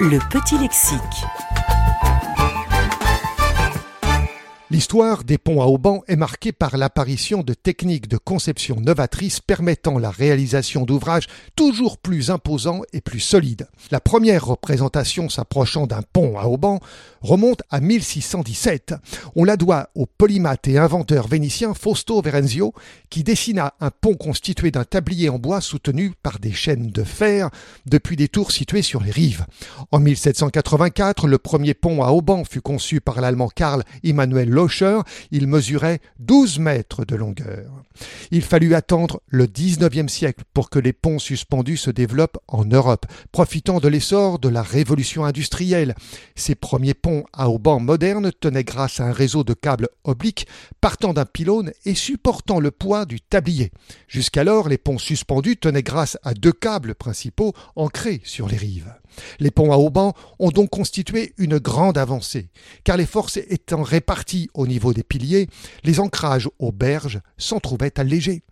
Le petit lexique. L'histoire des ponts à haubans est marquée par l'apparition de techniques de conception novatrices permettant la réalisation d'ouvrages toujours plus imposants et plus solides. La première représentation s'approchant d'un pont à haubans remonte à 1617. On la doit au polymathe et inventeur vénitien Fausto Verenzio qui dessina un pont constitué d'un tablier en bois soutenu par des chaînes de fer depuis des tours situées sur les rives. En 1784, le premier pont à haubans fut conçu par l'allemand Karl Immanuel il mesurait 12 mètres de longueur. Il fallut attendre le 19e siècle pour que les ponts suspendus se développent en Europe, profitant de l'essor de la révolution industrielle. Ces premiers ponts à haubans modernes tenaient grâce à un réseau de câbles obliques partant d'un pylône et supportant le poids du tablier. Jusqu'alors, les ponts suspendus tenaient grâce à deux câbles principaux ancrés sur les rives. Les ponts à haubans ont donc constitué une grande avancée, car les forces étant réparties au niveau des piliers, les ancrages aux berges s'en trouvaient allégés.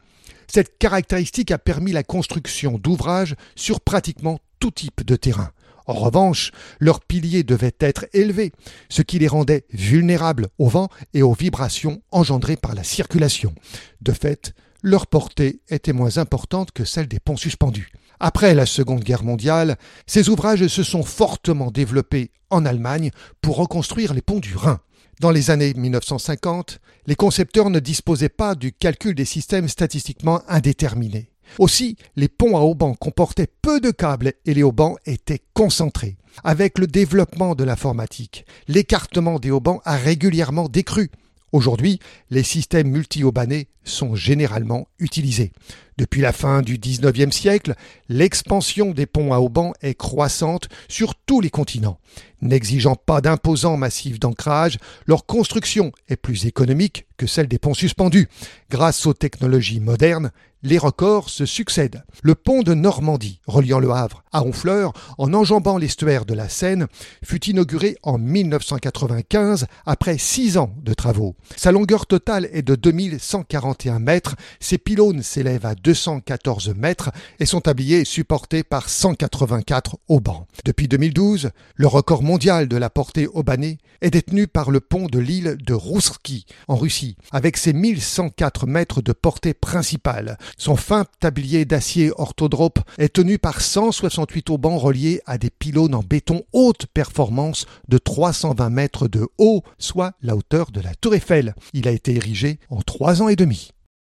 Cette caractéristique a permis la construction d'ouvrages sur pratiquement tout type de terrain. En revanche, leurs piliers devaient être élevés, ce qui les rendait vulnérables au vent et aux vibrations engendrées par la circulation. De fait, leur portée était moins importante que celle des ponts suspendus. Après la Seconde Guerre mondiale, ces ouvrages se sont fortement développés en Allemagne pour reconstruire les ponts du Rhin. Dans les années 1950, les concepteurs ne disposaient pas du calcul des systèmes statistiquement indéterminés. Aussi, les ponts à haubans comportaient peu de câbles et les haubans étaient concentrés. Avec le développement de l'informatique, l'écartement des haubans a régulièrement décru. Aujourd'hui, les systèmes multi-haubanés sont généralement utilisés. Depuis la fin du XIXe siècle, l'expansion des ponts à haubans est croissante sur tous les continents. N'exigeant pas d'imposants massifs d'ancrage, leur construction est plus économique que celle des ponts suspendus. Grâce aux technologies modernes, les records se succèdent. Le pont de Normandie, reliant le Havre à Honfleur, en enjambant l'estuaire de la Seine, fut inauguré en 1995 après six ans de travaux. Sa longueur totale est de 2141 mètres, ses pylônes s'élèvent à 214 mètres et son tablier est supporté par 184 haubans. Depuis 2012, le record mondial de la portée haubanée est détenu par le pont de l'île de Roussky en Russie, avec ses 1104 mètres de portée principale. Son fin tablier d'acier orthodrope est tenu par 168 haubans reliés à des pylônes en béton haute performance de 320 mètres de haut, soit la hauteur de la tour Eiffel. Il a été érigé en trois ans et demi.